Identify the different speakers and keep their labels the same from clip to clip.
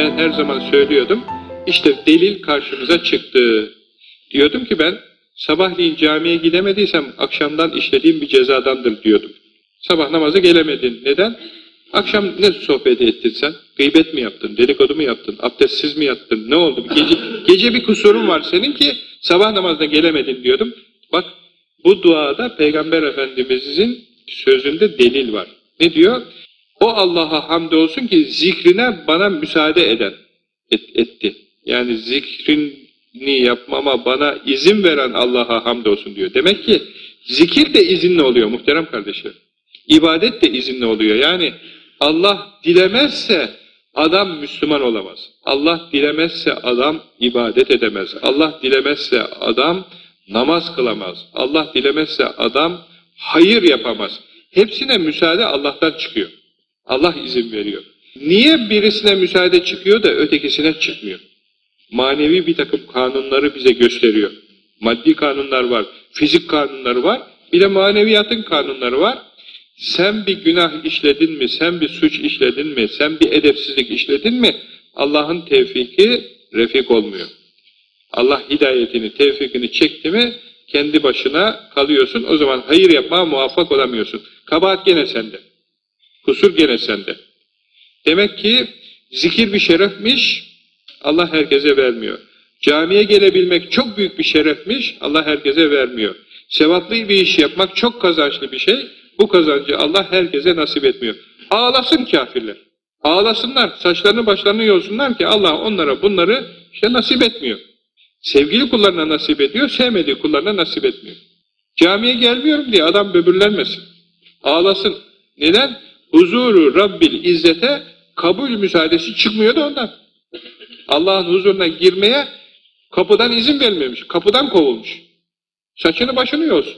Speaker 1: ben her zaman söylüyordum. İşte delil karşımıza çıktı. Diyordum ki ben sabahleyin camiye gidemediysem akşamdan işlediğim bir cezadandır diyordum. Sabah namazı gelemedin. Neden? Akşam ne sohbet ettin sen? Gıybet mi yaptın? Dedikodu mu yaptın? Abdestsiz mi yattın? Ne oldu? Gece, gece bir kusurun var senin ki sabah namazına gelemedin diyordum. Bak bu duada Peygamber Efendimizin sözünde delil var. Ne diyor? O Allah'a hamdolsun ki zikrine bana müsaade eden et, etti. Yani zikrini yapmama bana izin veren Allah'a hamdolsun diyor. Demek ki zikir de izinli oluyor muhterem kardeşler. İbadet de izinli oluyor. Yani Allah dilemezse adam Müslüman olamaz. Allah dilemezse adam ibadet edemez. Allah dilemezse adam namaz kılamaz. Allah dilemezse adam hayır yapamaz. Hepsine müsaade Allah'tan çıkıyor. Allah izin veriyor. Niye birisine müsaade çıkıyor da ötekisine çıkmıyor? Manevi bir takım kanunları bize gösteriyor. Maddi kanunlar var, fizik kanunları var, bir de maneviyatın kanunları var. Sen bir günah işledin mi, sen bir suç işledin mi, sen bir edepsizlik işledin mi, Allah'ın tevfiki refik olmuyor. Allah hidayetini, tevfikini çekti mi, kendi başına kalıyorsun. O zaman hayır yapmaya muvaffak olamıyorsun. Kabahat gene sende. Kusur gene sende. Demek ki zikir bir şerefmiş, Allah herkese vermiyor. Camiye gelebilmek çok büyük bir şerefmiş, Allah herkese vermiyor. Sevaplı bir iş yapmak çok kazançlı bir şey, bu kazancı Allah herkese nasip etmiyor. Ağlasın kafirler. Ağlasınlar, saçlarını başlarını yolsunlar ki Allah onlara bunları işte nasip etmiyor. Sevgili kullarına nasip ediyor, sevmediği kullarına nasip etmiyor. Camiye gelmiyorum diye adam böbürlenmesin. Ağlasın. Neden? Huzuru Rabbil İzzet'e kabul müsaadesi çıkmıyor da ondan. Allah'ın huzuruna girmeye kapıdan izin vermemiş. Kapıdan kovulmuş. Saçını başını yolsun.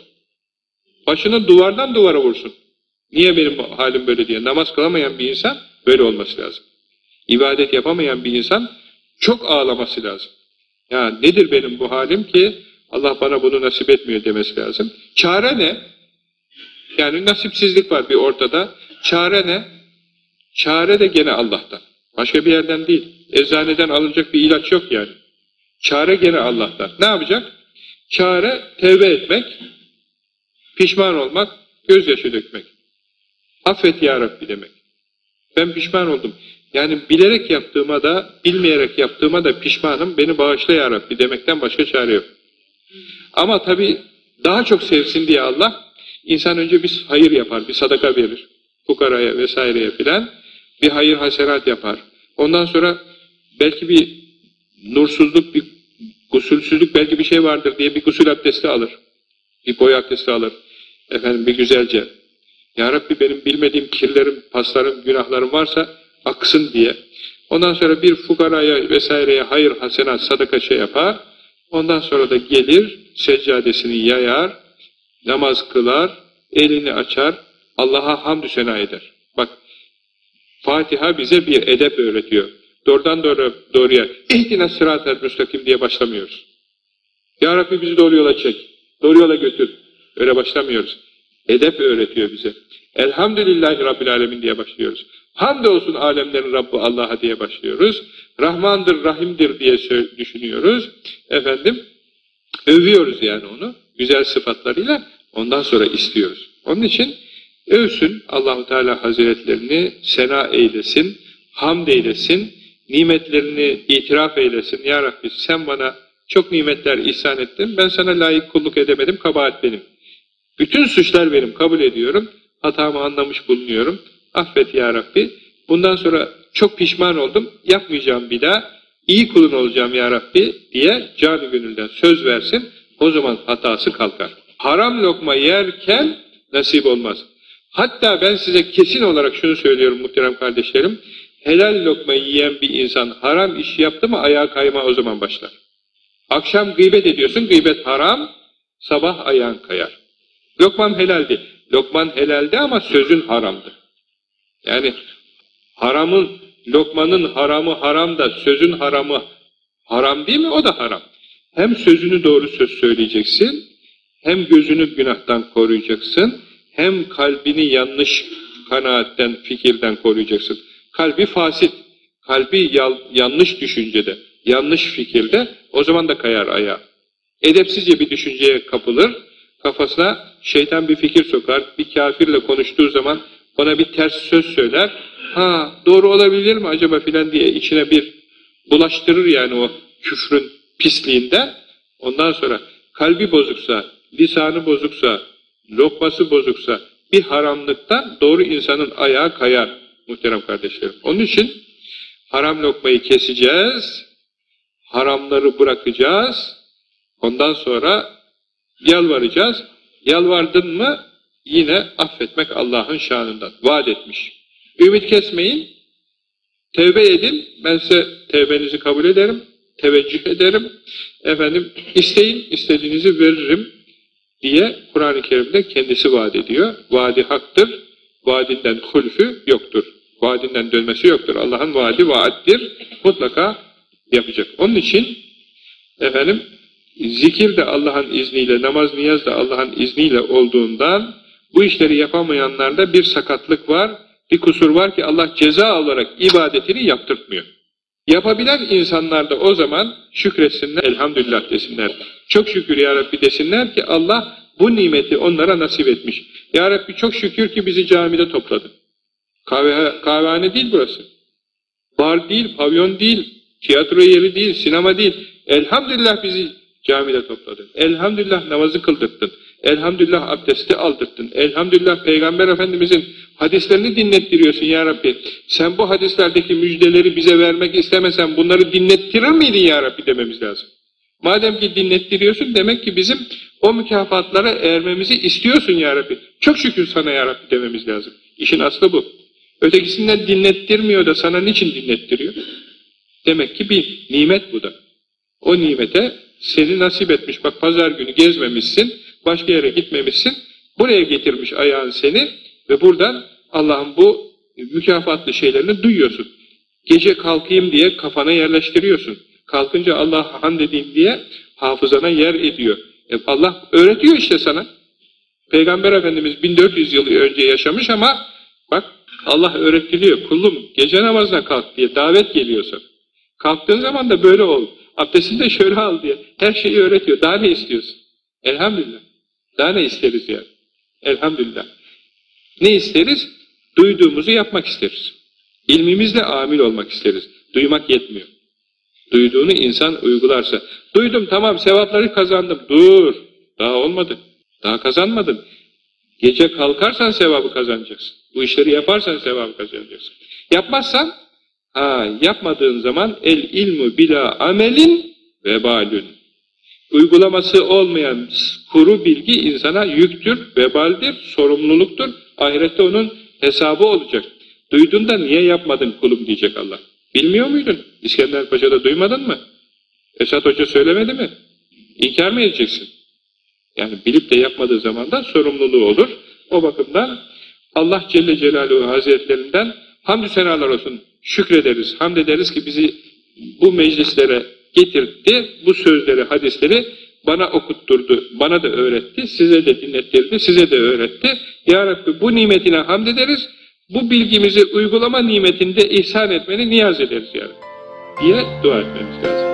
Speaker 1: Başını duvardan duvara vursun. Niye benim halim böyle diye. Namaz kılamayan bir insan böyle olması lazım. İbadet yapamayan bir insan çok ağlaması lazım. Ya nedir benim bu halim ki Allah bana bunu nasip etmiyor demesi lazım. Çare ne? Yani nasipsizlik var bir ortada. Çare ne? Çare de gene Allah'tan. Başka bir yerden değil. Eczaneden alınacak bir ilaç yok yani. Çare gene Allah'tan. Ne yapacak? Çare tevbe etmek, pişman olmak, gözyaşı dökmek. Affet ya Rabbi demek. Ben pişman oldum. Yani bilerek yaptığıma da, bilmeyerek yaptığıma da pişmanım, beni bağışla ya Rabbi demekten başka çare yok. Ama tabi daha çok sevsin diye Allah, insan önce bir hayır yapar, bir sadaka verir. Fukaraya vesaireye filan, bir hayır hasenat yapar. Ondan sonra belki bir nursuzluk, bir gusülsüzlük belki bir şey vardır diye bir gusül abdesti alır. Bir boy abdesti alır. Efendim bir güzelce. Ya Rabbi benim bilmediğim kirlerim, paslarım, günahlarım varsa aksın diye. Ondan sonra bir fukaraya vesaireye hayır, hasenat, sadaka şey yapar. Ondan sonra da gelir, seccadesini yayar, namaz kılar, elini açar, Allah'a hamdü sena eder. Bak, Fatiha bize bir edep öğretiyor. Doğrudan doğru, doğruya, ihdine sırat-ı müstakim diye başlamıyoruz. Ya Rabbi bizi doğru yola çek, doğru yola götür. Öyle başlamıyoruz. Edep öğretiyor bize. Elhamdülillahi Rabbil Alemin diye başlıyoruz. Hamdolsun alemlerin Rabbi Allah'a diye başlıyoruz. Rahmandır, Rahimdir diye düşünüyoruz. Efendim, övüyoruz yani onu. Güzel sıfatlarıyla ondan sonra istiyoruz. Onun için övsün Allahu Teala Hazretlerini sena eylesin, hamd eylesin, nimetlerini itiraf eylesin. Ya Rabbi sen bana çok nimetler ihsan ettin, ben sana layık kulluk edemedim, kabahat benim. Bütün suçlar benim, kabul ediyorum, hatamı anlamış bulunuyorum. Affet ya Rabbi. Bundan sonra çok pişman oldum. Yapmayacağım bir daha. İyi kulun olacağım ya Rabbi diye canı gönülden söz versin. O zaman hatası kalkar. Haram lokma yerken nasip olmaz. Hatta ben size kesin olarak şunu söylüyorum muhterem kardeşlerim. Helal lokma yiyen bir insan haram iş yaptı mı ayağa kayma o zaman başlar. Akşam gıybet ediyorsun, gıybet haram, sabah ayağın kayar. Lokman helaldi. Lokman helaldi ama sözün haramdı. Yani haramın, lokmanın haramı haram da sözün haramı haram değil mi? O da haram. Hem sözünü doğru söz söyleyeceksin, hem gözünü günahtan koruyacaksın, hem kalbini yanlış kanaatten, fikirden koruyacaksın. Kalbi fasit. kalbi yanlış düşüncede, yanlış fikirde o zaman da kayar ayağa. Edepsizce bir düşünceye kapılır, kafasına şeytan bir fikir sokar, bir kafirle konuştuğu zaman ona bir ters söz söyler, ha doğru olabilir mi acaba filan diye içine bir bulaştırır yani o küfrün pisliğinden. Ondan sonra kalbi bozuksa, lisanı bozuksa, lokması bozuksa bir haramlıktan doğru insanın ayağı kayar muhterem kardeşlerim. Onun için haram lokmayı keseceğiz, haramları bırakacağız, ondan sonra yalvaracağız. Yalvardın mı yine affetmek Allah'ın şanından. Vaat etmiş. Ümit kesmeyin, tevbe edin, ben size tevbenizi kabul ederim, teveccüh ederim. Efendim isteyin, istediğinizi veririm diye Kur'an-ı Kerim'de kendisi vaat ediyor. Vaadi haktır, vaadinden hulfü yoktur. Vaadinden dönmesi yoktur. Allah'ın vaadi vaattir, mutlaka yapacak. Onun için efendim zikir de Allah'ın izniyle, namaz niyaz da Allah'ın izniyle olduğundan bu işleri yapamayanlarda bir sakatlık var, bir kusur var ki Allah ceza olarak ibadetini yaptırtmıyor. Yapabilen insanlar da o zaman şükretsinler, elhamdülillah desinler. Çok şükür ya Rabbi desinler ki Allah bu nimeti onlara nasip etmiş. Ya Rabbi çok şükür ki bizi camide topladın. Kahve, kahvehane değil burası. Bar değil, pavyon değil, tiyatro yeri değil, sinema değil. Elhamdülillah bizi camide topladın. Elhamdülillah namazı kıldırttın. Elhamdülillah abdesti aldırttın. Elhamdülillah Peygamber Efendimizin hadislerini dinlettiriyorsun ya Rabbi. Sen bu hadislerdeki müjdeleri bize vermek istemesen bunları dinlettirir miydin ya Rabbi dememiz lazım. Madem ki dinlettiriyorsun demek ki bizim o mükafatlara ermemizi istiyorsun ya Rabbi. Çok şükür sana ya Rabbi dememiz lazım. İşin aslı bu. Ötekisinden dinlettirmiyor da sana niçin dinlettiriyor? Demek ki bir nimet bu da. O nimete seni nasip etmiş. Bak pazar günü gezmemişsin, başka yere gitmemişsin. Buraya getirmiş ayağın seni ve buradan Allah'ın bu mükafatlı şeylerini duyuyorsun. Gece kalkayım diye kafana yerleştiriyorsun. Kalkınca Allah han dediğim diye hafızana yer ediyor. E Allah öğretiyor işte sana. Peygamber Efendimiz 1400 yıl önce yaşamış ama bak Allah öğretiliyor. Kulum gece namazına kalk diye davet geliyor sana. Kalktığın zaman da böyle ol. Abdestini de şöyle al diye. Her şeyi öğretiyor. Daha ne istiyorsun? Elhamdülillah. Daha ne isteriz yani? Elhamdülillah. Ne isteriz? Duyduğumuzu yapmak isteriz. İlmimizle amil olmak isteriz. Duymak yetmiyor. Duyduğunu insan uygularsa. Duydum tamam sevapları kazandım. Dur. Daha olmadı. Daha kazanmadın. Gece kalkarsan sevabı kazanacaksın. Bu işleri yaparsan sevabı kazanacaksın. Yapmazsan ha, yapmadığın zaman el ilmu bila amelin vebalün. Uygulaması olmayan kuru bilgi insana yüktür, vebaldir, sorumluluktur. Ahirette onun hesabı olacak. Duydun da niye yapmadın kulum diyecek Allah. Bilmiyor muydun? İskender Paşa'da duymadın mı? Esat Hoca söylemedi mi? İnkar mı edeceksin? Yani bilip de yapmadığı zaman da sorumluluğu olur. O bakımdan Allah Celle Celaluhu Hazretlerinden hamdü senalar olsun. Şükrederiz, hamd ederiz ki bizi bu meclislere getirdi, bu sözleri, hadisleri bana okutturdu, bana da öğretti, size de dinlettirdi, size de öğretti. Ya Rabbi bu nimetine hamd ederiz, bu bilgimizi uygulama nimetinde ihsan etmeni niyaz ederiz yani diye dua etmemiz lazım.